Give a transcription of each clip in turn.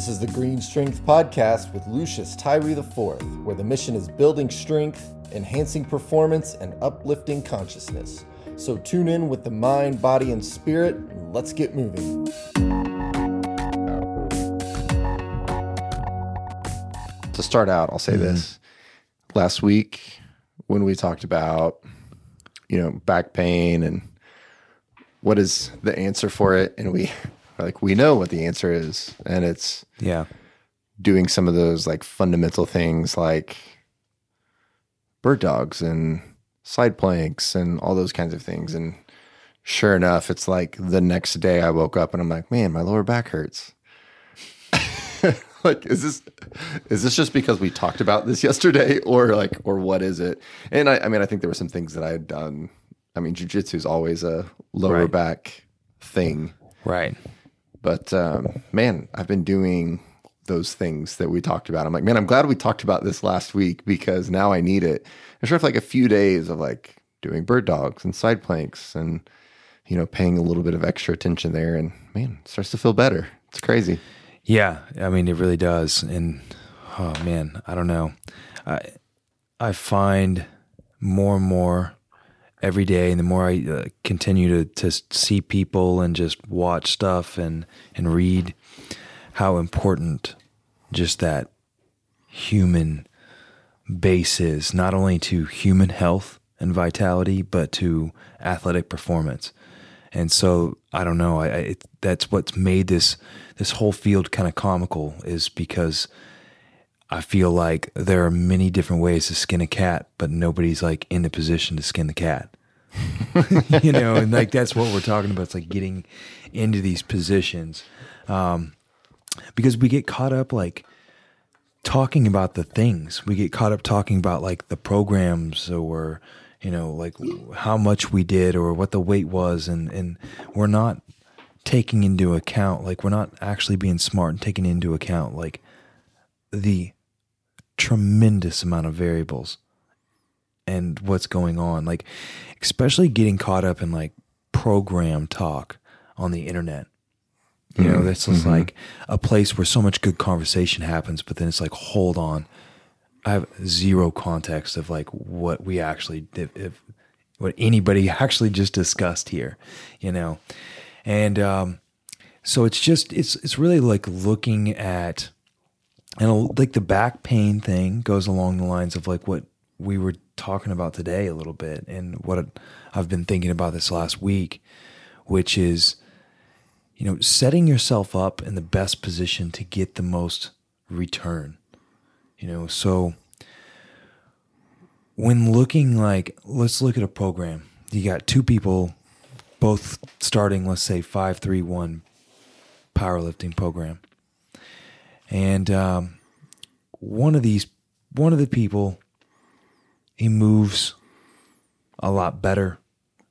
This is the Green Strength Podcast with Lucius Tyree IV, where the mission is building strength, enhancing performance, and uplifting consciousness. So tune in with the mind, body, and spirit, and let's get moving. To start out, I'll say mm-hmm. this. Last week, when we talked about, you know, back pain and what is the answer for it, and we like we know what the answer is, and it's Yeah. doing some of those like fundamental things like bird dogs and side planks and all those kinds of things. And sure enough, it's like the next day I woke up and I'm like, man, my lower back hurts. like, is this is this just because we talked about this yesterday, or like, or what is it? And I, I mean, I think there were some things that I had done. I mean, jujitsu is always a lower Right. back thing. Right. But um, man, I've been doing those things that we talked about. I'm like, man, I'm glad we talked about this last week because now I need it. I'm sure have like a few days of like doing bird dogs and side planks and you know paying a little bit of extra attention there, and man, it starts to feel better. It's crazy. Yeah. I mean, it really does. And oh man, I don't know. I I find more and more every day, and the more I uh, continue to to see people and just watch stuff and and read, how important just that human base is not only to human health and vitality, but to athletic performance. And so I don't know. I, I it, that's what's made this this whole field kind of comical is because I feel like there are many different ways to skin a cat, but nobody's like in the position to skin the cat. you know, and like that's what we're talking about. It's like getting into these positions um, because we get caught up like talking about the things. We get caught up talking about like the programs or you know like how much we did or what the weight was, and and we're not taking into account like we're not actually being smart and taking into account like the tremendous amount of variables and what's going on like especially getting caught up in like program talk on the internet. You know this is like a place where so much good conversation happens but then it's like hold on. I have zero context of like what we actually if, if what anybody actually just discussed here you know? And um so it's just it's it's really like looking at and like the back pain thing goes along the lines of like what we were talking about today a little bit and what I've been thinking about this last week, which is, you know, setting yourself up in the best position to get the most return. You know, so when looking like, let's look at a program. You got two people both starting, let's say, 531 powerlifting program. And um, one of these, one of the people, he moves a lot better.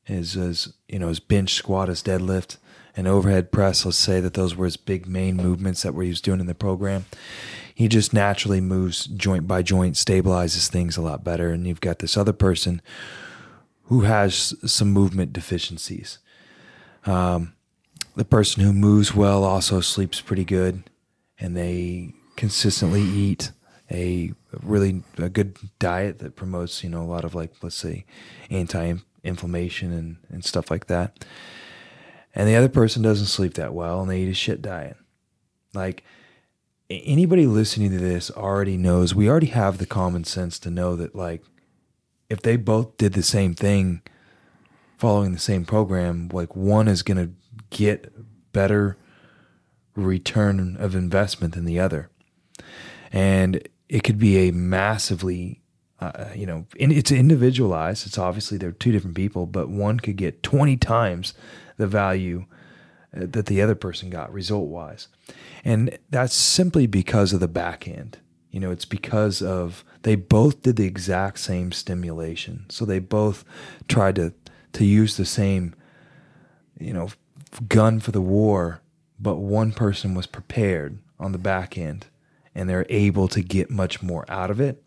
His, you know his bench squat, his deadlift, and overhead press. Let's say that those were his big main movements that he was doing in the program. He just naturally moves joint by joint, stabilizes things a lot better. And you've got this other person who has some movement deficiencies. Um, the person who moves well also sleeps pretty good and they consistently eat a really a good diet that promotes you know a lot of like let's say anti-inflammation and, and stuff like that. And the other person doesn't sleep that well and they eat a shit diet. Like anybody listening to this already knows we already have the common sense to know that like if they both did the same thing following the same program like one is going to get better return of investment than the other. And it could be a massively, uh, you know, in, it's individualized. It's obviously they're two different people, but one could get 20 times the value uh, that the other person got result wise. And that's simply because of the back end. You know, it's because of they both did the exact same stimulation. So they both tried to to use the same, you know, gun for the war, but one person was prepared on the back end and they're able to get much more out of it.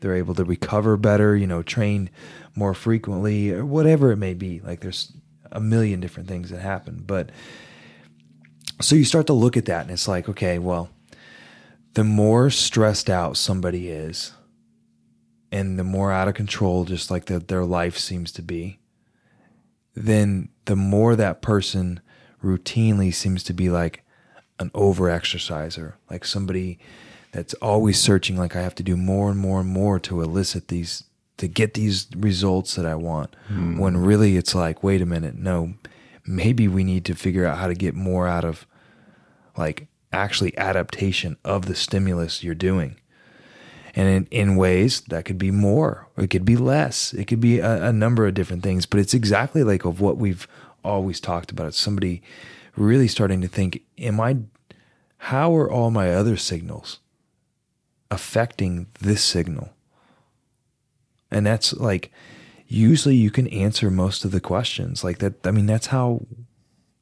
They're able to recover better, you know, train more frequently or whatever it may be. Like there's a million different things that happen. But so you start to look at that and it's like, okay, well, the more stressed out somebody is, and the more out of control, just like the, their life seems to be, then the more that person routinely seems to be like an over exerciser, like somebody that's always searching, like I have to do more and more and more to elicit these, to get these results that I want. Hmm. When really it's like, wait a minute, no, maybe we need to figure out how to get more out of like actually adaptation of the stimulus you're doing. And in, in ways that could be more, or it could be less. It could be a, a number of different things, but it's exactly like of what we've always talked about. It's somebody really starting to think, am I, how are all my other signals affecting this signal? And that's like, usually you can answer most of the questions like that. I mean, that's how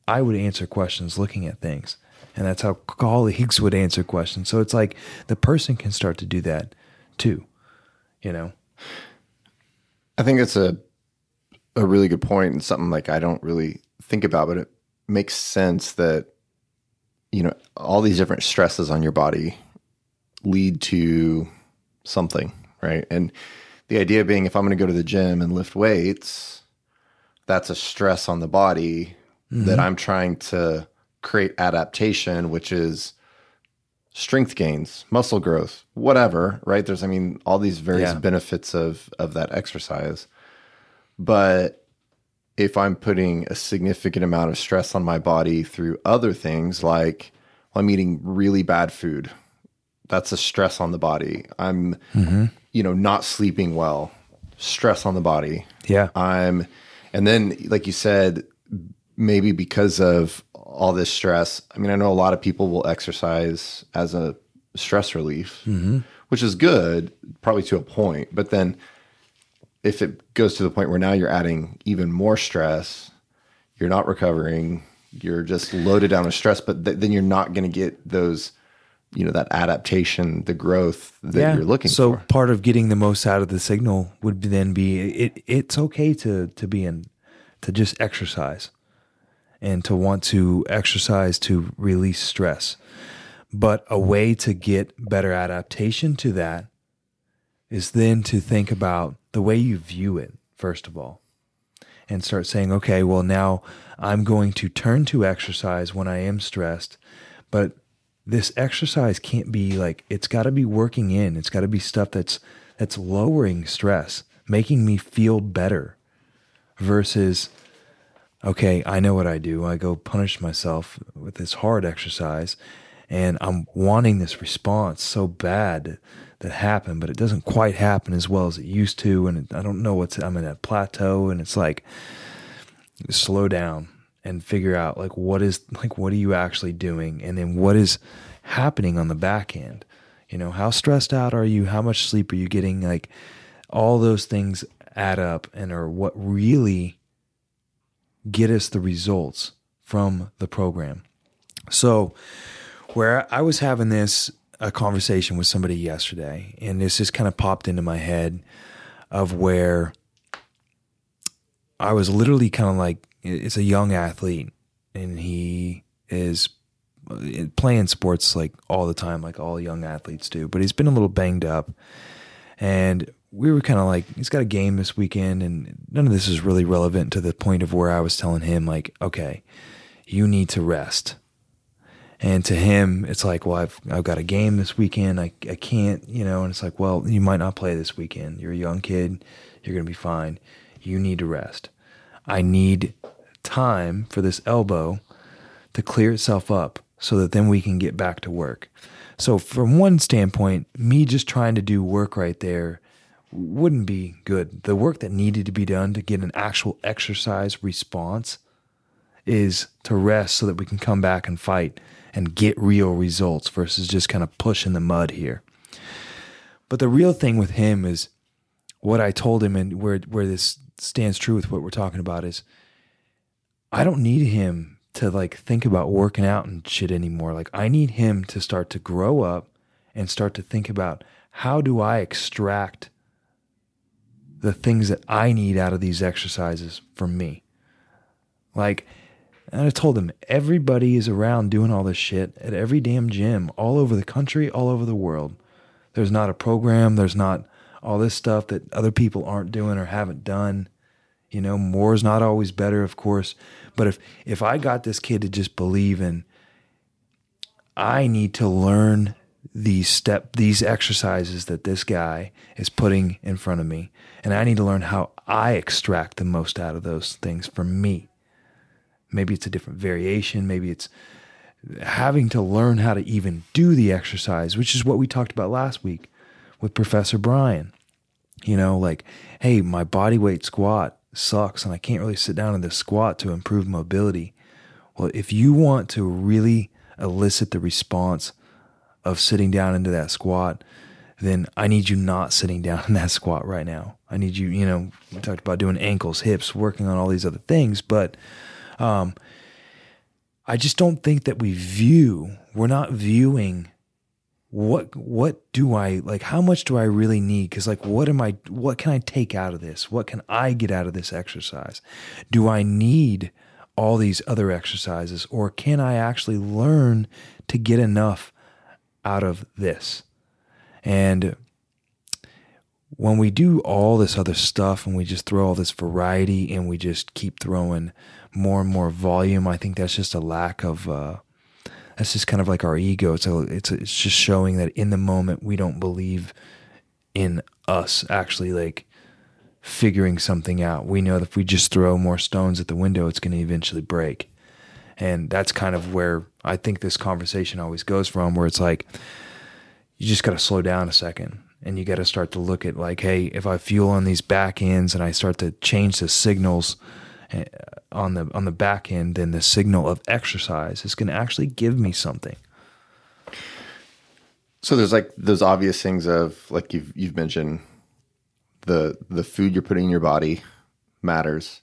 I would answer questions looking at things. And that's how colleagues would answer questions. So it's like the person can start to do that too, you know? I think it's a a really good point and something like I don't really think about, but it makes sense that you know all these different stresses on your body lead to something, right? And the idea being, if I'm going to go to the gym and lift weights, that's a stress on the body that mm-hmm. I'm trying to create adaptation, which is strength gains, muscle growth, whatever, right? There's, I mean, all these various Yeah. benefits of of that exercise. But if I'm putting a significant amount of stress on my body through other things, like well, I'm eating really bad food, that's a stress on the body. I'm, mm-hmm. you know, not sleeping well, stress on the body. Yeah. I'm, and then, like you said, maybe because of all this stress, I mean, I know a lot of people will exercise as a stress relief, mm-hmm. which is good, probably to a point. But then if it goes to the point where now you're adding even more stress, you're not recovering, you're just loaded down with stress, but th- then you're not going to get those, you know, that adaptation, the growth that you're looking so for. So part of getting the most out of the signal would then be it it's okay to to be in to just exercise and to want to exercise to release stress but a way to get better adaptation to that is then to think about the way you view it first of all and start saying okay well now i'm going to turn to exercise when i am stressed but this exercise can't be like it's got to be working in. It's got to be stuff that's that's lowering stress making me feel better versus okay i know what i do. I go punish myself with this hard exercise and i'm wanting this response so bad happen but it doesn't quite happen as well as it used to and it, i don't know what's i'm in a plateau and it's like slow down and figure out like what is like what are you actually doing? And then what is happening on the back end? You know how stressed out are you? How much sleep are you getting? Like all those things add up and are what really get us the results from the program. So where i was having this a conversation with somebody yesterday and this just kind of popped into my head of where I was literally kind of like, it's a young athlete, and he is uh, playing sports like all the time, like all young athletes do. But he's been a little banged up, and we were kind of like, he's got a game this weekend, and none of this is really relevant to the point of where I was telling him, like, okay, you need to rest. And to him, it's like, well, I've I've got a game this weekend. I I can't, you know. And it's like, well, you might not play this weekend. You're a young kid. You're gonna be fine. You need to rest. I need time for this elbow to clear itself up so that then we can get back to work. So, from one standpoint, me just trying to do work right there wouldn't be good. The work that needed to be done to get an actual exercise response is to rest so that we can come back and fight and get real results versus just kind of push in the mud here. But the real thing with him is what I told him and where where this stands true with what we're talking about is I don't need him to like think about working out and shit anymore. Like I need him to start to grow up and start to think about how do I extract the things that I need out of these exercises from me. Like And I told him everybody is around doing all this shit at every damn gym all over the country, all over the world. There's not a program, there's not all this stuff that other people aren't doing or haven't done. You know, more is not always better, of course. But if if I got this kid to just believe in I need to learn these step these exercises that this guy is putting in front of me and I need to learn how I extract the most out of those things for me. Maybe it's a different variation, maybe it's having to learn how to even do the exercise, which is what we talked about last week with Professor Brian. You know, like, hey, my body weight squat sucks and I can't really sit down in this squat to improve mobility. Well, if you want to really elicit the response of sitting down into that squat, then I need you not sitting down in that squat right now. I need you, you know, we talked about doing ankles, hips, working on all these other things, but um, I just don't think that we view, we're not viewing what what do I like how much do I really need cuz like what am I what can I take out of this? What can I get out of this exercise? Do I need all these other exercises or can I actually learn to get enough out of this? And when we do all this other stuff and we just throw all this variety and we just keep throwing more and more volume, I think that's just a lack of. Uh, that's just kind of like our ego. So it's it's just showing that in the moment we don't believe in us actually like figuring something out. We know that if we just throw more stones at the window, it's going to eventually break. And that's kind of where I think this conversation always goes from, where it's like, you just got to slow down a second and you got to start to look at like hey if i fuel on these back ends and i start to change the signals Eh, on the on the back end then the signal of exercise is going to actually give me something. So there's like those obvious things of like you've you've mentioned the the food you're putting in your body matters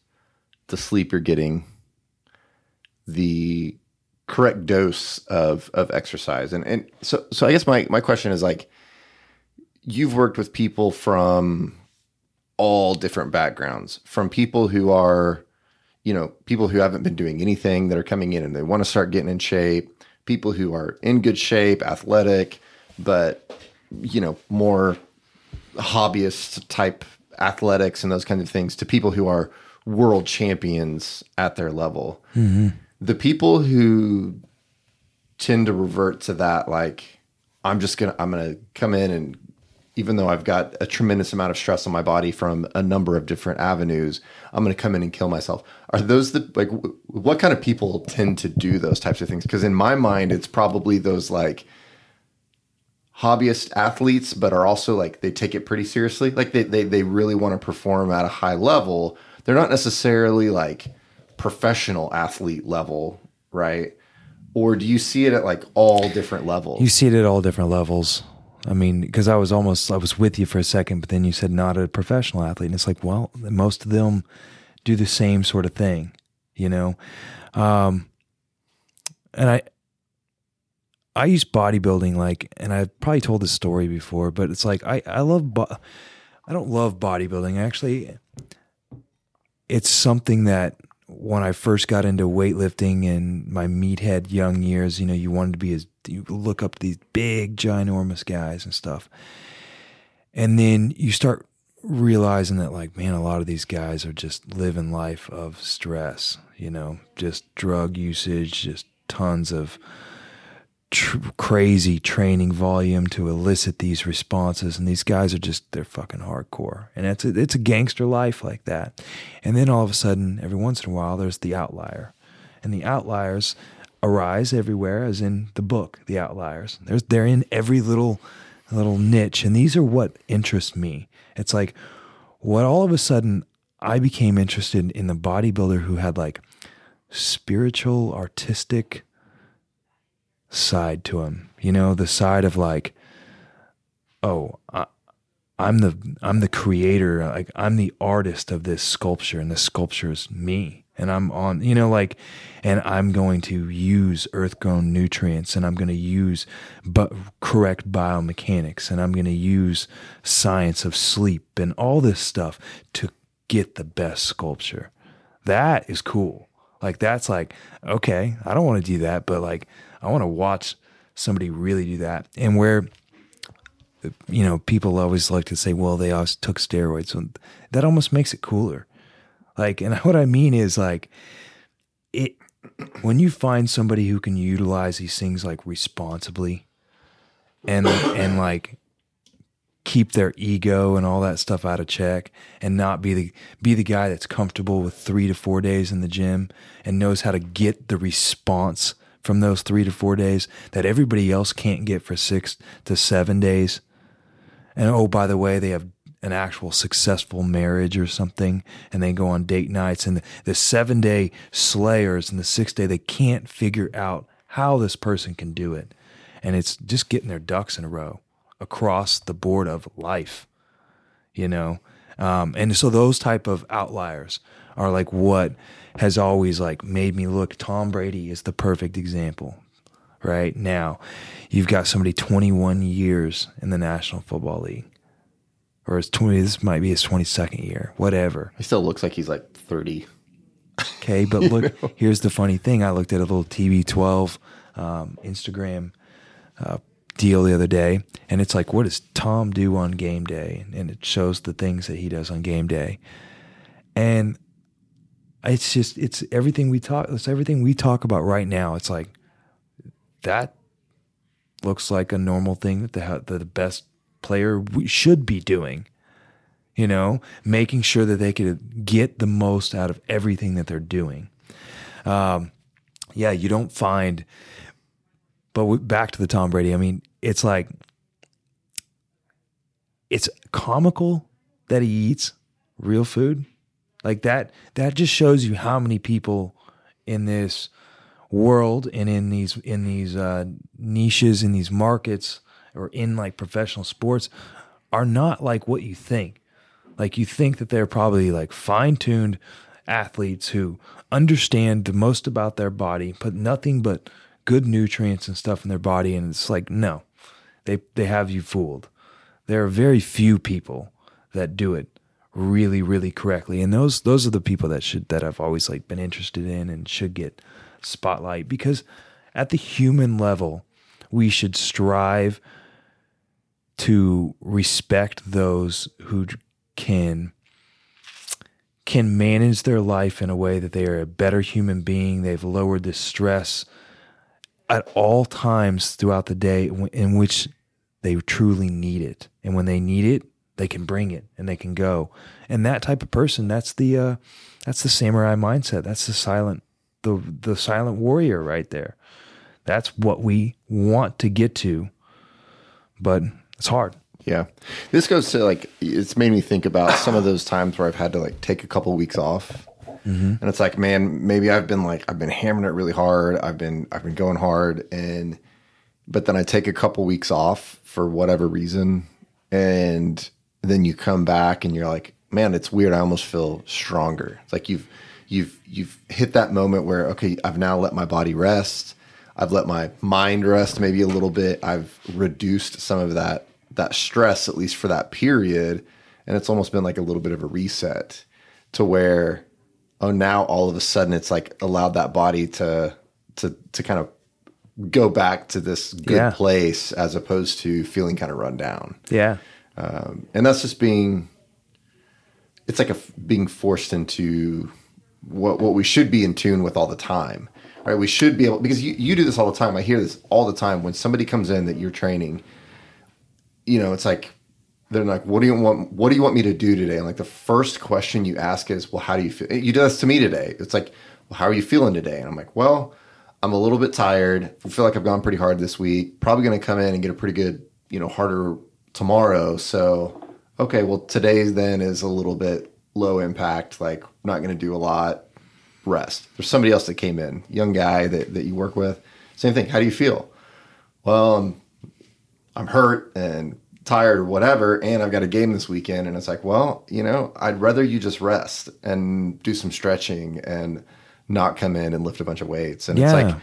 the sleep you're getting the correct dose of of exercise. And and so so i guess my my question is like you've worked with people from all different backgrounds, from people who are, you know, people who haven't been doing anything that are coming in and they want to start getting in shape, people who are in good shape, athletic, but, you know, more hobbyist type athletics and those kinds of things, to people who are world champions at their level. Mm-hmm. The people who tend to revert to that, like, I'm just gonna I'm gonna come in and even though I've got a tremendous amount of stress on my body from a number of different avenues, I'm going to come in and kill myself. Are those the like what kind of people tend to do those types of things? Because in my mind, it's probably those like hobbyist athletes, but are also like they take it pretty seriously. Like they they they really want to perform at a high level. They're not necessarily like professional athlete level, right? Or do you see it at like all different levels? You see it at all different levels. I mean, because I was almost I was with you for a second, but then you said not a professional athlete, and it's like, well, most of them do the same sort of thing, you know. Um, and I I use bodybuilding like, and I've probably told this story before, but it's like I I love bo- I don't love bodybuilding actually. It's something that when I first got into weightlifting in my meathead young years, you know, you wanted to be as you look up these big, ginormous guys and stuff. And then you start realizing that, like, man, a lot of these guys are just living life of stress, you know, just drug usage, just tons of tr- crazy training volume to elicit these responses. And these guys are just, they're fucking hardcore. And it's a, it's a gangster life like that. And then all of a sudden, every once in a while, there's the outlier. And the outliers arise everywhere, as in the book, The Outliers. There's they're in every little little niche, and these are what interest me. It's like what all of a sudden I became interested in the bodybuilder who had like spiritual, artistic side to him. You know, the side of like, oh, I, I'm the I'm the creator, like I'm the artist of this sculpture, and this sculpture is me and I'm on, you know, like, and I'm going to use earth grown nutrients and I'm going to use but correct biomechanics and I'm going to use science of sleep and all this stuff to get the best sculpture. That is cool. Like that's like, okay, I don't want to do that, but like I want to watch somebody really do that. And where you know, people always like to say, well, they took steroids. That almost makes it cooler. Like, and what I mean is like it when you find somebody who can utilize these things like responsibly and and like keep their ego and all that stuff out of check and not be the be the guy that's comfortable with 3 to 4 days in the gym and knows how to get the response from those 3 to 4 days that everybody else can't get for 6 to 7 days. And oh by the way, they have an actual successful marriage or something and they go on date nights and the, the 7 day slayers and the 6 day they can't figure out how this person can do it. And it's just getting their ducks in a row across the board of life, you know? Um, and so those type of outliers are like what has always like made me look. Tom Brady is the perfect example. Right now, you've got somebody 21 years in the National Football League, or his 20. This might be his 22nd year, whatever. He still looks like he's like 30. Okay, but look, here's the funny thing. I looked at a little TB12 um, Instagram uh, deal the other day, and it's like, what does Tom do on game day? And it shows the things that he does on game day, and it's just it's everything we talk. It's everything we talk about right now. It's like that looks like a normal thing that the the best player should be doing. You know, making sure that they could get the most out of everything that they're doing. Um, yeah, you don't find. But back to the Tom Brady. I mean, it's like it's comical that he eats real food like that that just shows you how many people in this world and in these in these uh, niches in these markets or in like professional sports are not like what you think like you think that they're probably like fine-tuned athletes who understand the most about their body put nothing but good nutrients and stuff in their body and it's like no they they have you fooled. There are very few people that do it really really correctly and those those are the people that should that I've always like been interested in and should get spotlight because at the human level we should strive to respect those who can can manage their life in a way that they are a better human being they've lowered the stress at all times throughout the day in which they truly need it. And when they need it, they can bring it and they can go. And that type of person, that's the uh, that's the samurai mindset. That's the silent the the silent warrior right there. That's what we want to get to. But it's hard. Yeah. This goes to like it's made me think about some of those times where I've had to like take a couple weeks off Mm-hmm. And it's like, man, maybe I've been like I've been hammering it really hard. I've been I've been going hard and but then I take a couple weeks off for whatever reason and then you come back and you're like, man, it's weird. I almost feel stronger. It's like you've you've you've hit that moment where okay, I've now let my body rest. I've let my mind rest maybe a little bit. I've reduced some of that that stress at least for that period and it's almost been like a little bit of a reset to where oh now all of a sudden it's like allowed that body to to to kind of go back to this good yeah. place as opposed to feeling kind of run down. Yeah. Um, and that's just being it's like a being forced into what what we should be in tune with all the time right? We should be able because you, you do this all the time. I hear this all the time. When somebody comes in that you're training you know it's like they're like, "What do you want? What do you want me to do today?" And like the first question you ask is, "Well, how do you feel?" You do this to me today. It's like, "Well, how are you feeling today?" And I'm like, "Well, I'm a little bit tired. I feel like I've gone pretty hard this week. Probably going to come in and get a pretty good, you know, harder tomorrow. So, okay, well, today then is a little bit low impact. Like, not going to do a lot. Rest. There's somebody else that came in, young guy that that you work with. Same thing. How do you feel? Well, I'm, I'm hurt and tired or whatever, and I've got a game this weekend. And it's like, well, you know, I'd rather you just rest and do some stretching and not come in and lift a bunch of weights. And yeah. it's like,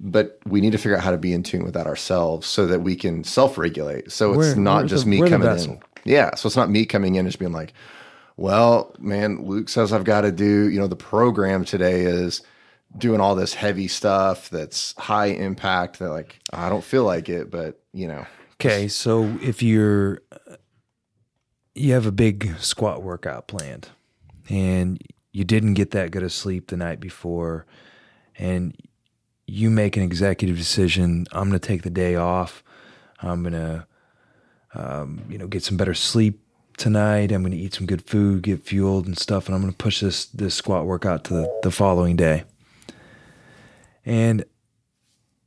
but we need to figure out how to be in tune with that ourselves so that we can self regulate. So it's not just the, me coming in. Yeah. So it's not me coming in and just being like, well, man, Luke says I've got to do, you know, the program today is doing all this heavy stuff that's high impact that like I don't feel like it, but you know. Okay, so if you're you have a big squat workout planned and you didn't get that good of sleep the night before and you make an executive decision, I'm going to take the day off. I'm going to um, you know, get some better sleep tonight. I'm going to eat some good food, get fueled and stuff, and I'm going to push this this squat workout to the, the following day. And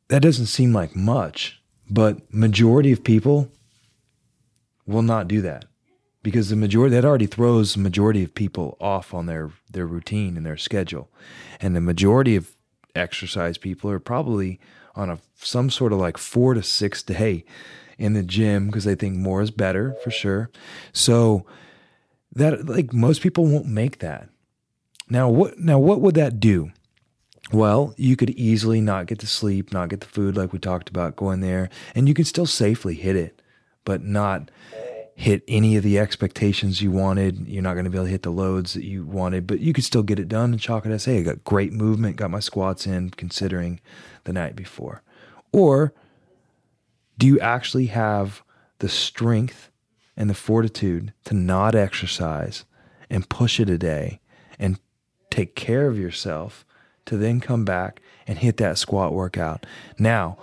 that doesn't seem like much, but majority of people will not do that because the majority that already throws majority of people off on their their routine and their schedule. And the majority of exercise people are probably on a some sort of like 4 to 6 day in the gym because they think more is better for sure. So that like most people won't make that. Now what now what would that do? Well, you could easily not get to sleep, not get the food like we talked about going there, and you can still safely hit it, but not hit any of the expectations you wanted. You're not going to be able to hit the loads that you wanted, but you could still get it done and chalk it as, hey, I got great movement, got my squats in considering the night before. Or do you actually have the strength and the fortitude to not exercise and push it a day and take care of yourself to then come back and hit that squat workout? Now,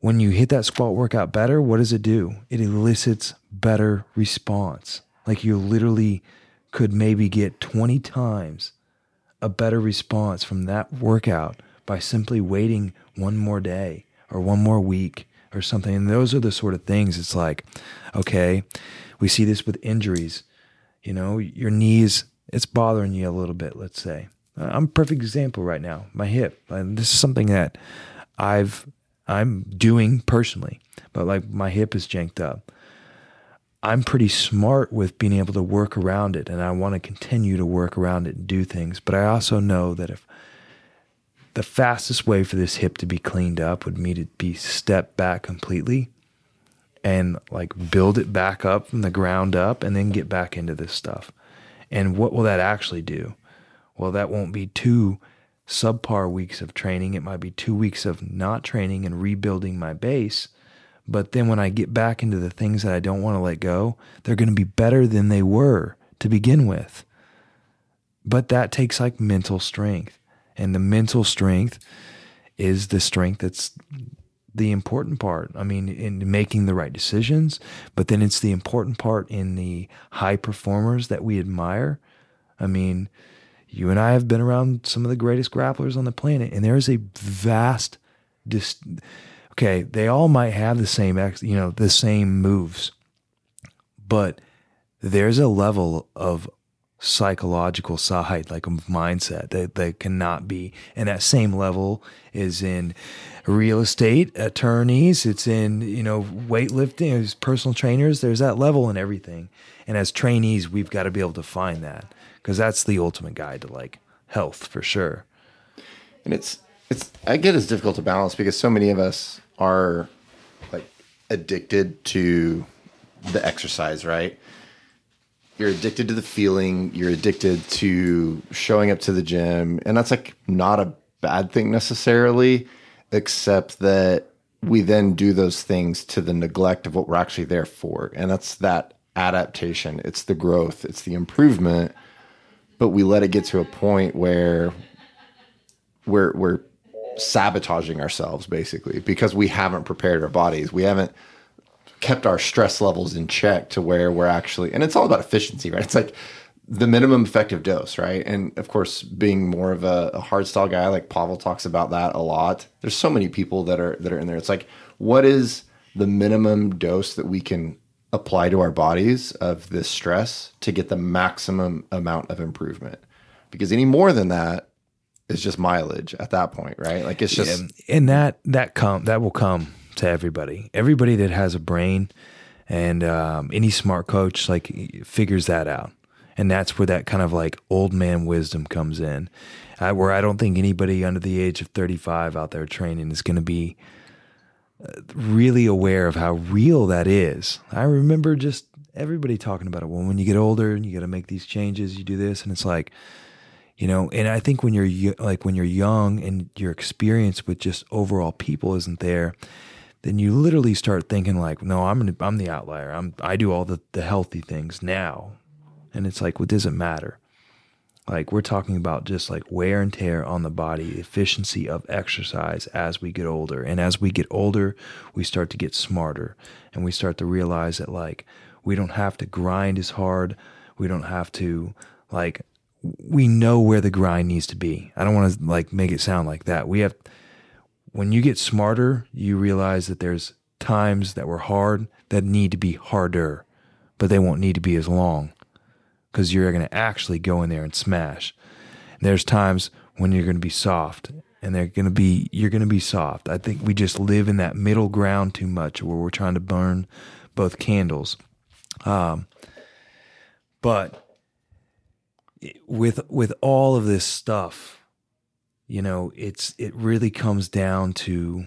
when you hit that squat workout better, what does it do? It elicits better response. Like you literally could maybe get 20 times a better response from that workout by simply waiting one more day or one more week or something. And those are the sort of things it's like, okay, we see this with injuries. You know, your knees, it's bothering you a little bit, let's say. Uh, I'm a perfect example right now. My hip. And this is something that I've I'm doing personally, but like my hip is janked up. I'm pretty smart with being able to work around it and I want to continue to work around it and do things. But I also know that if the fastest way for this hip to be cleaned up would be to be step back completely and like build it back up from the ground up and then get back into this stuff. And what will that actually do? Well, that won't be two subpar weeks of training. It might be two weeks of not training and rebuilding my base. But then when I get back into the things that I don't want to let go, they're going to be better than they were to begin with. But that takes like mental strength. And the mental strength is the strength that's the important part. I mean, in making the right decisions, but then it's the important part in the high performers that we admire. I mean, you and I have been around some of the greatest grapplers on the planet, and there is a vast, dis- okay, they all might have the same, ex- you know, the same moves, but there's a level of psychological side, like a mindset that, that cannot be. And that same level is in real estate, attorneys, it's in, you know, weightlifting, as personal trainers. There's that level in everything. And as trainees, we've got to be able to find that because that's the ultimate guide to like health for sure. And it's, it's, I get it's difficult to balance because so many of us are like addicted to the exercise, right? you're addicted to the feeling you're addicted to showing up to the gym and that's like not a bad thing necessarily except that we then do those things to the neglect of what we're actually there for and that's that adaptation it's the growth it's the improvement but we let it get to a point where we're we're sabotaging ourselves basically because we haven't prepared our bodies. We haven't kept our stress levels in check to where we're actually and it's all about efficiency right? It's like the minimum effective dose right? And of course being more of a, a hard style guy like pavel talks about that a lot. There's so many people that are that are in there. It's like what is the minimum dose that we can apply to our bodies of this stress to get the maximum amount of improvement because any more than that is just mileage at that point right like it's just yeah, and that that come that will come to everybody. Everybody that has a brain and um, any smart coach like figures that out. And that's where that kind of like old man wisdom comes in, uh, where I don't think anybody under the age of 35 out there training is going to be really aware of how real that is. I remember just everybody talking about it. Well, when you get older and you got to make these changes, you do this. And it's like, You know, and I think when you're yo- like when you're young and your experience with just overall people isn't there, then you literally start thinking like, no, I'm I'm the outlier. I'm I do all the the healthy things now, and it's like, what does it matter? Like we're talking about just like wear and tear on the body, efficiency of exercise as we get older. And as we get older, we start to get smarter and we start to realize that like we don't have to grind as hard. We don't have to like we know where the grind needs to be. I don't want to like make it sound like that. We have when you get smarter, you realize that there's times that were hard that need to be harder, but they won't need to be as long because you're going to actually go in there and smash. And there's times when you're going to be soft and they're going to be you're going to be soft. I think we just live in that middle ground too much where we're trying to burn both candles. Um, but with with all of this stuff, you know, it's it really comes down to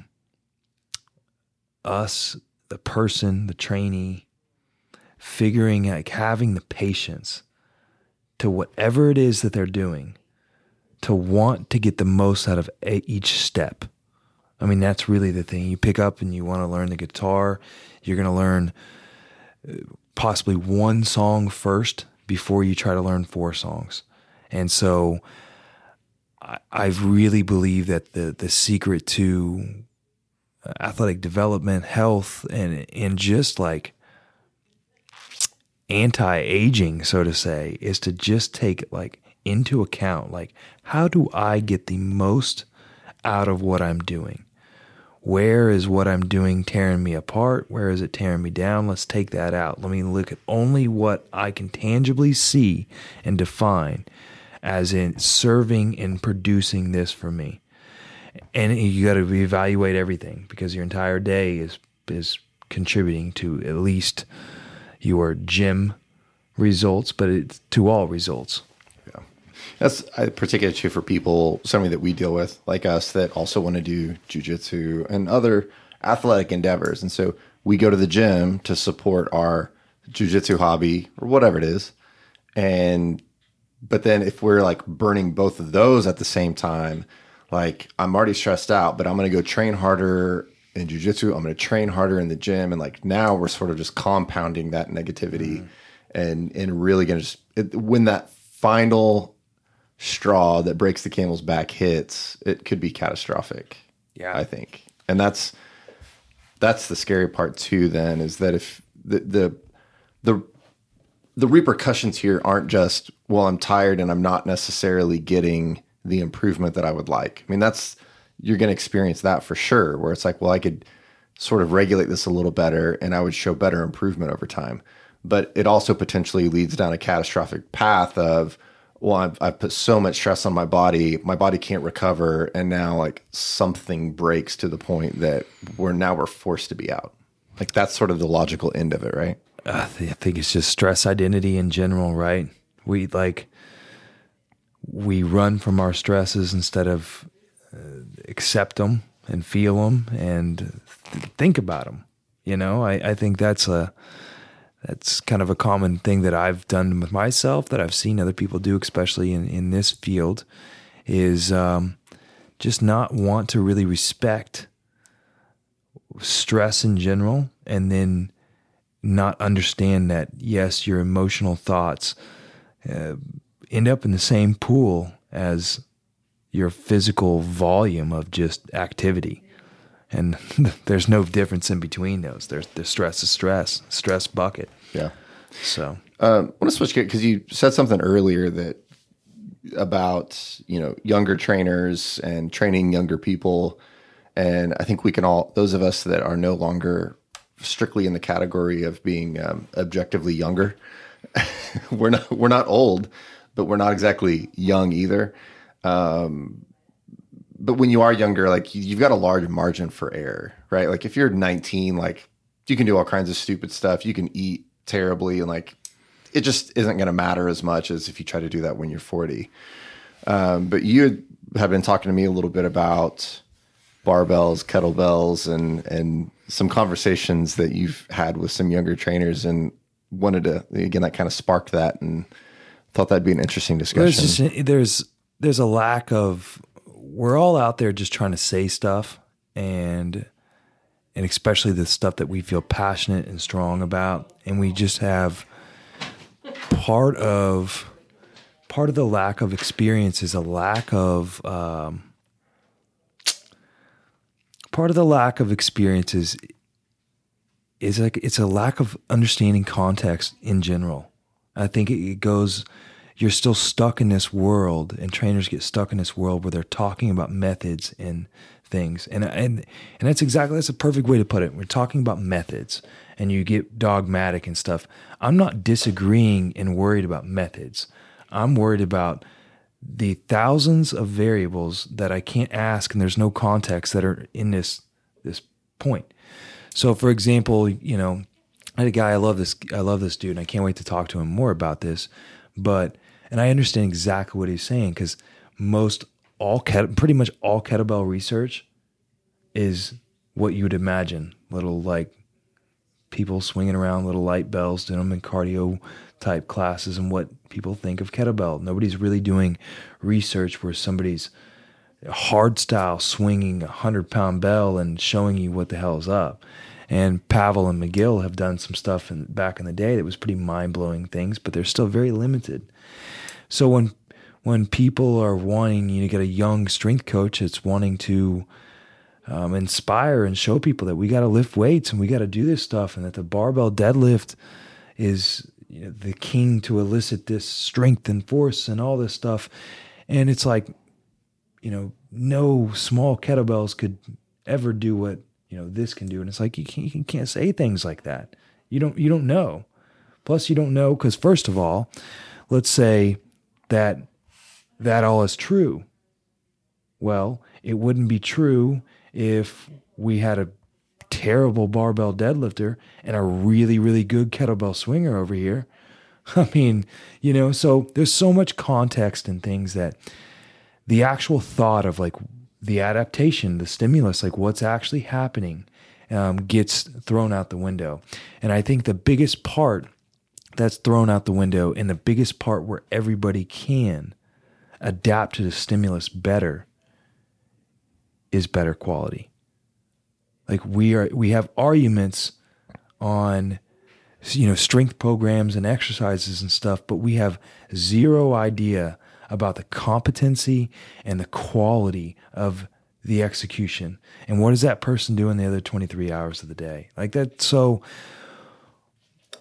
us, the person, the trainee, figuring like having the patience to whatever it is that they're doing to want to get the most out of each step. I mean, that's really the thing. You pick up and you want to learn the guitar, you're going to learn uh, possibly one song first before you try to learn four songs. And so I, I really believe that the, the secret to athletic development, health, and, and just like anti aging, so to say, is to just take it like into account like how do I get the most out of what I'm doing? Where is what I'm doing tearing me apart? Where is it tearing me down? Let's take that out. Let me look at only what I can tangibly see and define as in serving and producing this for me. And you got to evaluate everything because your entire day is is contributing to at least your gym results, but it's to all results. Yeah. That's particularly true for people, somebody that we deal with, like us, that also want to do jujitsu and other athletic endeavors. And so we go to the gym to support our jujitsu hobby or whatever it is. And, but then if we're like burning both of those at the same time, like I'm already stressed out, but I'm going to go train harder in jujitsu. I'm going to train harder in the gym, and like now we're sort of just compounding that negativity, mm. and and really going to just it, when that final straw that breaks the camel's back hits, it could be catastrophic. Yeah, I think, and that's that's the scary part too. Then is that if the the the the repercussions here aren't just well, I'm tired and I'm not necessarily getting the improvement that I would like. I mean, that's you're going to experience that for sure, where it's like, well, I could sort of regulate this a little better and I would show better improvement over time. But it also potentially leads down a catastrophic path of, well, I've, I've put so much stress on my body, my body can't recover. And now, like, something breaks to the point that we're now we're forced to be out. Like, that's sort of the logical end of it, right? Uh, I think it's just stress identity in general, right? We like, we run from our stresses instead of accept them and feel them and th- think about them. You know, I, I think that's a that's kind of a common thing that I've done with myself that I've seen other people do, especially in, in this field, is um, just not want to really respect stress in general and then not understand that, yes, your emotional thoughts uh, end up in the same pool as your physical volume of just activity. And there's no difference in between those. There's the stress is stress, stress bucket. Yeah. So um, I want to switch gears because you said something earlier that about you know younger trainers and training younger people, and I think we can all those of us that are no longer strictly in the category of being um, objectively younger. we're not we're not old, but we're not exactly young either. Um, but when you are younger, like you've got a large margin for error, right? Like if you're 19, like you can do all kinds of stupid stuff. You can eat terribly, and like it just isn't going to matter as much as if you try to do that when you're 40. Um, but you have been talking to me a little bit about barbells, kettlebells, and and some conversations that you've had with some younger trainers, and wanted to again that kind of sparked that, and thought that'd be an interesting discussion. There's, just, there's there's a lack of we're all out there just trying to say stuff and and especially the stuff that we feel passionate and strong about and we just have part of part of the lack of experience is a lack of um, part of the lack of experiences is like it's a lack of understanding context in general. I think it goes you're still stuck in this world and trainers get stuck in this world where they're talking about methods and things. And and and that's exactly that's a perfect way to put it. We're talking about methods and you get dogmatic and stuff. I'm not disagreeing and worried about methods. I'm worried about the thousands of variables that i can't ask and there's no context that are in this this point. So for example you know I had a guy i love this i love this dude and i can't wait to talk to him more about this but and I understand exactly what he's saying because most all pretty much all kettlebell research is what you would imagine. Little like people swinging around little light bells doing them in cardio type classes and what people think of kettlebell. Nobody's really doing research where somebody's hard style swinging a 100 pound bell and showing you what the hell's up. And Pavel and McGill have done some stuff in, back in the day that was pretty mind blowing things, but they're still very limited. So when when people are wanting you to get a young strength coach that's wanting to um, inspire and show people that we got to lift weights and we got to do this stuff and that the barbell deadlift is you know, the king to elicit this strength and force and all this stuff. And it's like you know no small kettlebells could ever do what you know this can do. And it's like you can't, you can't say things like that. You don't you don't know. Plus you don't know because first of all let's say that that all is true. Well, it wouldn't be true if we had a terrible barbell deadlifter and a really, really good kettlebell swinger over here. I mean, you know, so there's so much context and things that the actual thought of like the adaptation, the stimulus, like what's actually happening, um, gets thrown out the window. And I think the biggest part that's thrown out the window. And the biggest part where everybody can adapt to the stimulus better is better quality. Like we are, we have arguments on, you know, strength programs and exercises and stuff, but we have zero idea about the competency and the quality of the execution. And what does that person do in the other 23 hours of the day? Like that. So,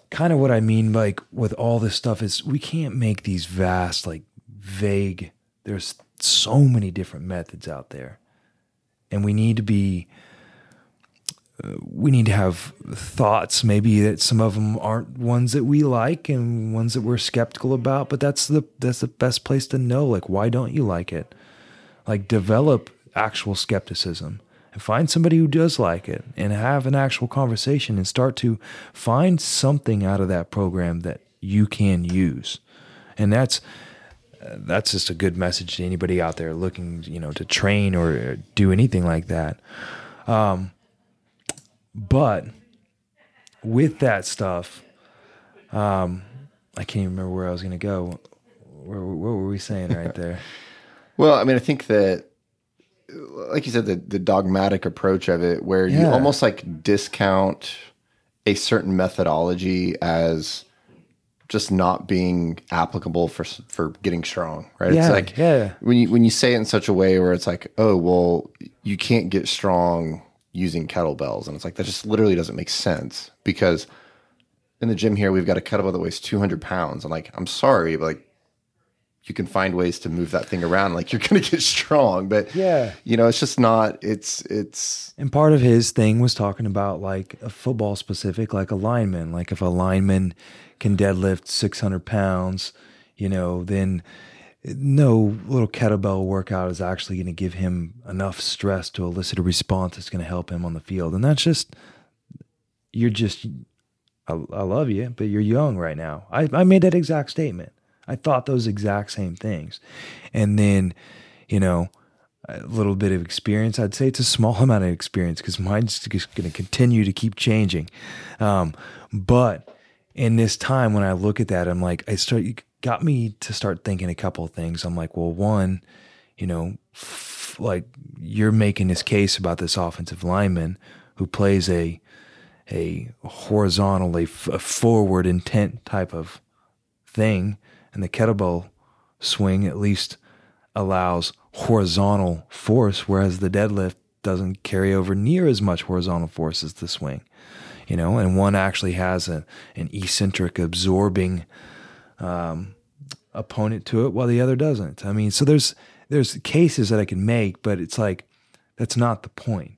kind of what I mean, like with all this stuff, is we can't make these vast, like vague. There's so many different methods out there, and we need to be. Uh, we need to have thoughts, maybe that some of them aren't ones that we like and ones that we're skeptical about. But that's the that's the best place to know. Like, why don't you like it? Like, develop actual skepticism find somebody who does like it and have an actual conversation and start to find something out of that program that you can use. And that's that's just a good message to anybody out there looking, you know, to train or do anything like that. Um, but with that stuff, um, I can't even remember where I was going to go. Where, what were we saying right there? well, I mean, I think that like you said, the, the dogmatic approach of it, where you almost like discount a certain methodology as just not being applicable for for getting strong, right? Yeah, it's like yeah. when you when you say it in such a way where it's like, oh well, you can't get strong using kettlebells, and it's like that just literally doesn't make sense because in the gym here we've got a kettlebell that weighs 200 pounds. I'm like, I'm sorry, but like you can find ways to move that thing around like you're going to get strong but Yeah. you know it's just not it's it's And part of his thing was talking about like a football specific, like a lineman. Like if a lineman can deadlift 600 pounds, you know, then no little kettlebell workout is actually going to give him enough stress to elicit a response that's going to help him on the field. And that's just, you're just, I, I love you, but you're young right now. I, I made that exact statement. I thought those exact same things. And then, you know, a little bit of experience. I'd say it's a small amount of experience because mine's just going to continue to keep changing. Um, but in this time, when I look at that, I'm like, I start, got me to start thinking a couple of things. I'm like, well, one, you know, f- like you're making this case about this offensive lineman who plays a a horizontal, a, f- a forward intent type of thing, and the kettlebell swing at least allows horizontal force, whereas the deadlift doesn't carry over near as much horizontal force as the swing. You know, and one actually has a, an eccentric absorbing um, opponent to it, while the other doesn't. I mean, so there's there's cases that I can make, but it's like that's not the point.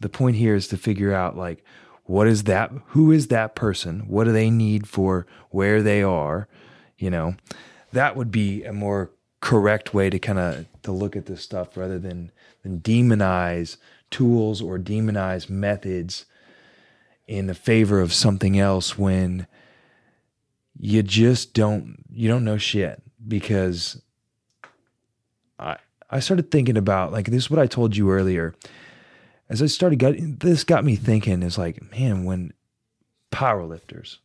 The point here is to figure out like what is that who is that person? What do they need for where they are? You know, that would be a more correct way to kind of to look at this stuff rather than than demonize tools or demonize methods in the favor of something else when you just don't you don't know shit because I I started thinking about like this is what I told you earlier. As I started getting this got me thinking is like, man, when powerlifters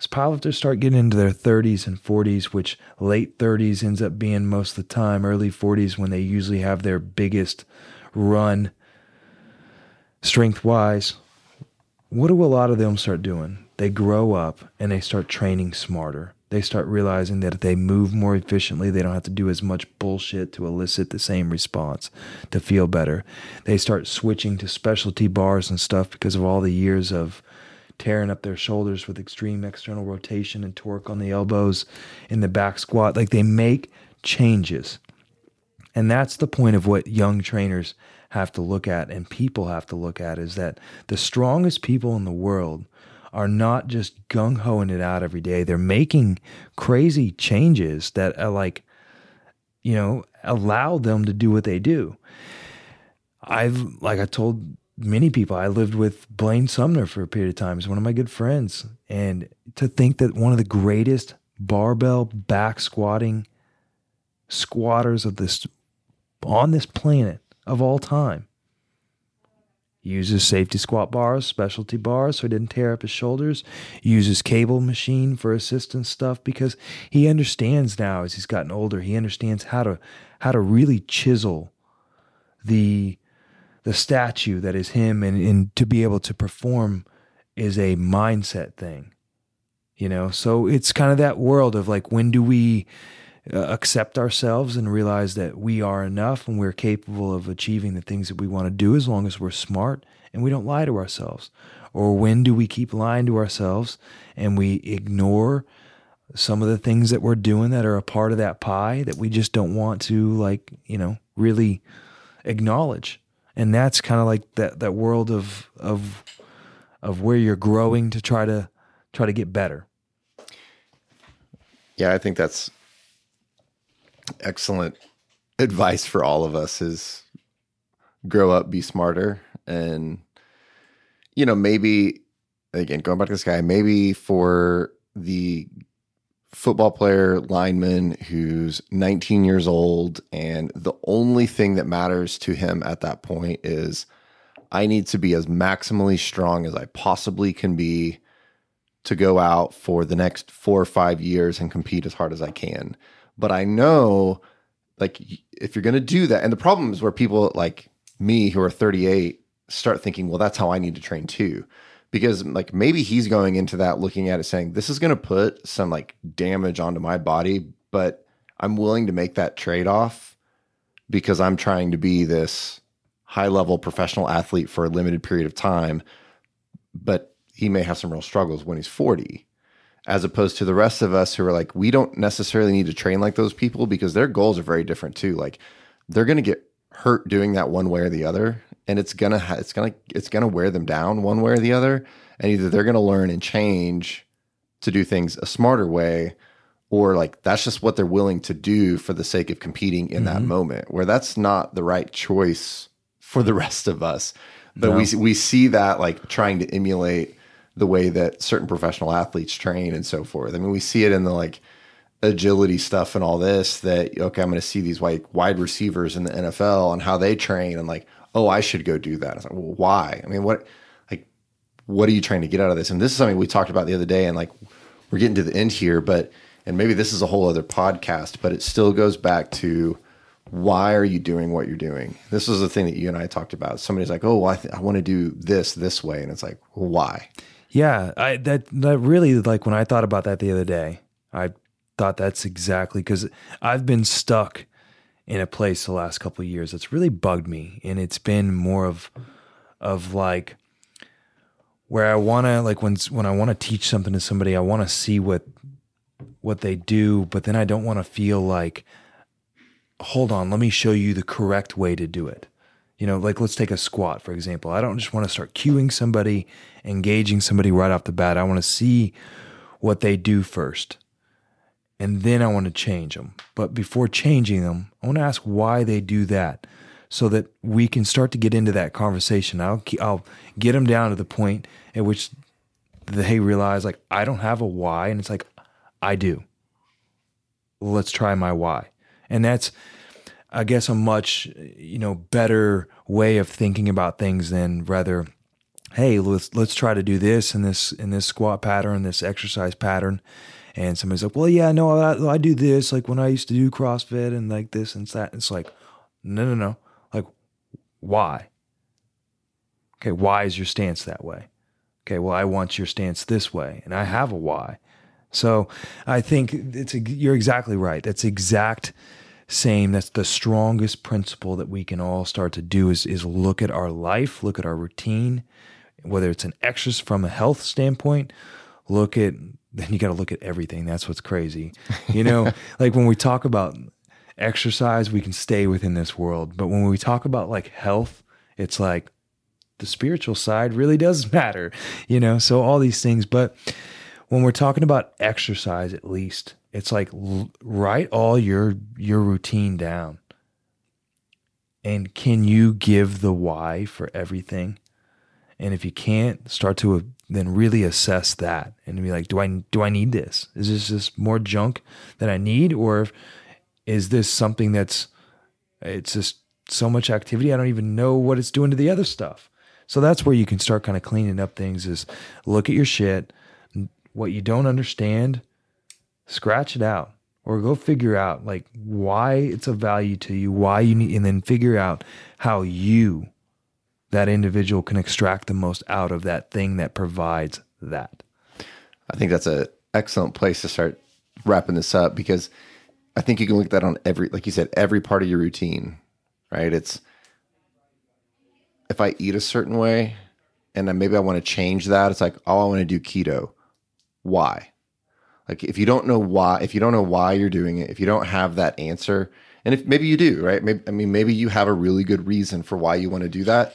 as powerlifters start getting into their 30s and 40s, which late 30s ends up being most of the time, early 40s when they usually have their biggest run strength wise, what do a lot of them start doing? They grow up and they start training smarter. They start realizing that if they move more efficiently, they don't have to do as much bullshit to elicit the same response to feel better. They start switching to specialty bars and stuff because of all the years of tearing up their shoulders with extreme external rotation and torque on the elbows in the back squat. Like they make changes. And that's the point of what young trainers have to look at and people have to look at is that the strongest people in the world are not just gung hoing it out every day. They're making crazy changes that are like, you know, allow them to do what they do. I've, like I told many people. I lived with Blaine Sumner for a period of time. He's one of my good friends. And to think that one of the greatest barbell back squatting squatters of this on this planet of all time uses safety squat bars, specialty bars, so he didn't tear up his shoulders. Uses cable machine for assistance stuff because he understands now as he's gotten older, he understands how to how to really chisel the the statue that is him and, and to be able to perform is a mindset thing you know? So it's kind of that world of like when do we uh, accept ourselves and realize that we are enough and we're capable of achieving the things that we want to do as long as we're smart and we don't lie to ourselves? Or when do we keep lying to ourselves and we ignore some of the things that we're doing that are a part of that pie that we just don't want to like you know really acknowledge and that's kind of like that that world of of of where you're growing to try to try to get better. Yeah, I think that's excellent advice for all of us is grow up, be smarter and you know, maybe again going back to this guy, maybe for the football player, lineman who's 19 years old, and the only thing that matters to him at that point is I need to be as maximally strong as I possibly can be to go out for the next four or five years and compete as hard as I can. But I know, like, if you're going to do that, and the problem is where people like me who are 38 start thinking, well, that's how I need to train too because like maybe he's going into that looking at it saying this is going to put some like damage onto my body but i'm willing to make that trade-off because i'm trying to be this high level professional athlete for a limited period of time but he may have some real struggles when he's 40 as opposed to the rest of us who are like we don't necessarily need to train like those people because their goals are very different too. Like they're going to get hurt doing that one way or the other and it's gonna ha- it's gonna it's gonna wear them down one way or the other and either they're gonna learn and change to do things a smarter way or like that's just what they're willing to do for the sake of competing in mm-hmm. that moment where that's not the right choice for the rest of us but no. we we see that like trying to emulate the way that certain professional athletes train and so forth i mean we see it in the like agility stuff and all this that okay i'm going to see these like wide receivers in the nfl and how they train and like oh, I should go do that. I was like, well, why? I mean, what, like, what are you trying to get out of this? And this is something we talked about the other day. And like, we're getting to the end here, but and maybe this is a whole other podcast, but it still goes back to why are you doing what you're doing? This was the thing that you and I talked about. Somebody's like, "Oh, well, I, th- I want to do this this way," and it's like, well, "Why?" Yeah, I that that really like when I thought about that the other day, I thought that's exactly because I've been stuck in a place the last couple years that's really bugged me, and it's been more of of like where I want to like when when I want to teach something to somebody, I want to see what what they do, but then I don't want to feel like hold on, let me show you the correct way to do it. You know, like let's take a squat for example. I don't just want to start cueing somebody, engaging somebody right off the bat. I want to see what they do first. And then I want to change them. But before changing them, I want to ask why they do that so that we can start to get into that conversation. I'll I'll get them down to the point at which they realize like I don't have a why, and it's like I do. Let's try my why, and that's I guess a much you know better way of thinking about things than rather. Hey, let's let's try to do this in this in this squat pattern, this exercise pattern, and somebody's like, "Well, yeah, no, I, I do this like when I used to do CrossFit and like this and that." It's like, no, no, no. Like, why? Okay, why is your stance that way? Okay, well, I want your stance this way, and I have a why. So I think it's a, you're exactly right. That's exact same. That's the strongest principle that we can all start to do is is look at our life, look at our routine, whether it's an exercise from a health standpoint, look at then you got to look at everything. That's what's crazy. You know, like when we talk about exercise, we can stay within this world. But when we talk about like health, it's like the spiritual side really does matter, you know? So all these things. But when we're talking about exercise, at least, it's like l- write all your your routine down. And can you give the why for everything? And if you can't, start to then really assess that and be like, do I do I need this? Is this just more junk that I need, or is this something that's it's just so much activity I don't even know what it's doing to the other stuff. So that's where you can start kind of cleaning up things. Is look at your shit, what you don't understand, scratch it out, or go figure out like why it's of value to you, why you need, and then figure out how you that individual can extract the most out of that thing that provides that. I think that's an excellent place to start wrapping this up because I think you can look at that on every, like you said, every part of your routine, right? It's if I eat a certain way and then maybe I want to change that, it's like, oh, I want to do keto. Why? Like if you don't know why, if you don't know why you're doing it, if you don't have that answer, and if maybe you do, right? Maybe, I mean, maybe you have a really good reason for why you want to do that.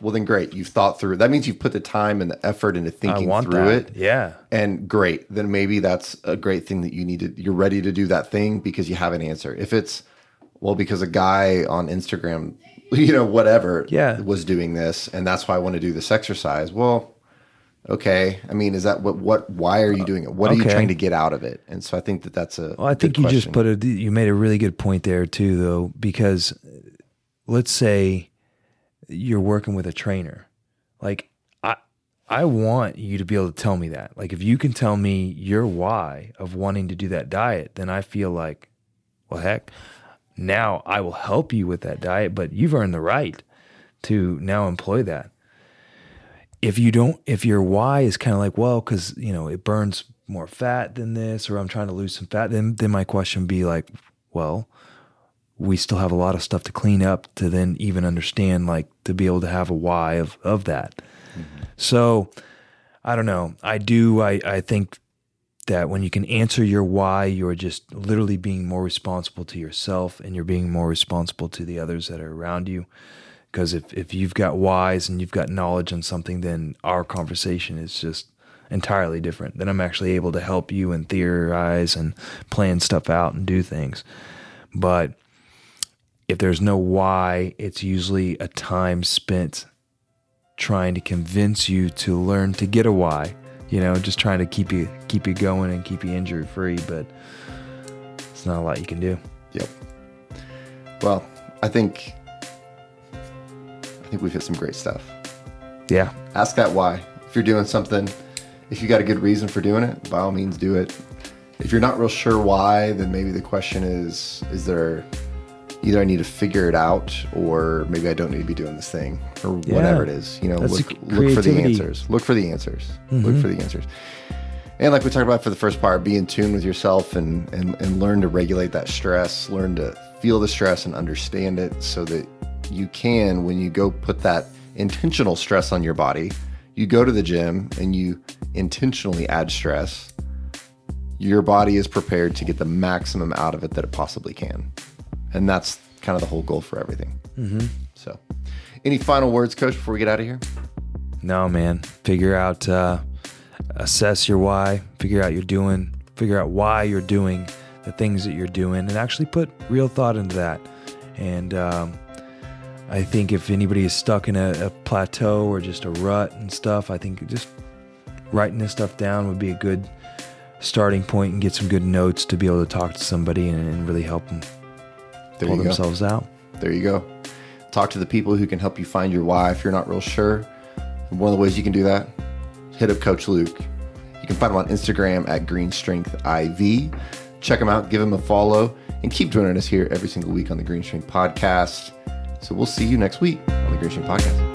Well, then great. You've thought through. That means you've put the time and the effort into thinking through that. it. Yeah. And great. Then maybe that's a great thing that you need to, you're ready to do that thing because you have an answer. If it's, well, because a guy on Instagram, you know, whatever, Yeah. was doing this and that's why I want to do this exercise. Well, okay. I mean, is that what, what, why are you doing it? What are you trying to get out of it? And so I think that that's a, Well, I think you just put a you made a really good point there too, though, because let's say you're working with a trainer, like I I want you to be able to tell me that. Like if you can tell me your why of wanting to do that diet, then I feel like, well, heck, now I will help you with that diet, but you've earned the right to now employ that if you don't if your why is kind of like well because you know it burns more fat than this or i'm trying to lose some fat then then my question be like well we still have a lot of stuff to clean up to then even understand like to be able to have a why of of that. Mm-hmm. So i don't know. I do i i think that when you can answer your why you're just literally being more responsible to yourself and you're being more responsible to the others that are around you. Because if, if you've got whys and you've got knowledge on something then our conversation is just entirely different then i'm actually able to help you and theorize and plan stuff out and do things. But if there's no why it's usually a time spent trying to convince you to learn to get a why you know just trying to keep you keep you going and keep you injury free but it's not a lot you can do Yep. Well, I think I think we've hit some great stuff. yeah Ask that why. If you're doing something if you got a good reason for doing it, by all means do it. If you're not real sure why, then maybe the question is is there either I need to figure it out or maybe I don't need to be doing this thing or Yeah. whatever it is. You know, That's look look for the answers. Look for the answers. Look for mm-hmm. the answers. And like we talked about for the first part, be in tune with yourself and, and, and learn to regulate that stress, learn to feel the stress and understand it so that you can, when you go put that intentional stress on your body, you go to the gym and you intentionally add stress, your body is prepared to get the maximum out of it that it possibly can. And that's kind of the whole goal for everything. So, any final words, coach, before we get out of here? No, man. Figure out, uh, assess your why, figure out you're doing, figure out why you're doing the things that you're doing, and actually put real thought into that. And um, I think if anybody is stuck in a, a plateau or just a rut and stuff, I think just writing this stuff down would be a good starting point and get some good notes to be able to talk to somebody and, and really help them There pull you go. themselves out. There you go. Talk to the people who can help you find your why if you're not real sure. And one of the ways you can do that, hit up Coach Luke. You can find him on Instagram at Green Strength IV. Check him out, give him a follow, and keep joining us here every single week on the Green Strength Podcast. So we'll see you next week on the Green Strength Podcast.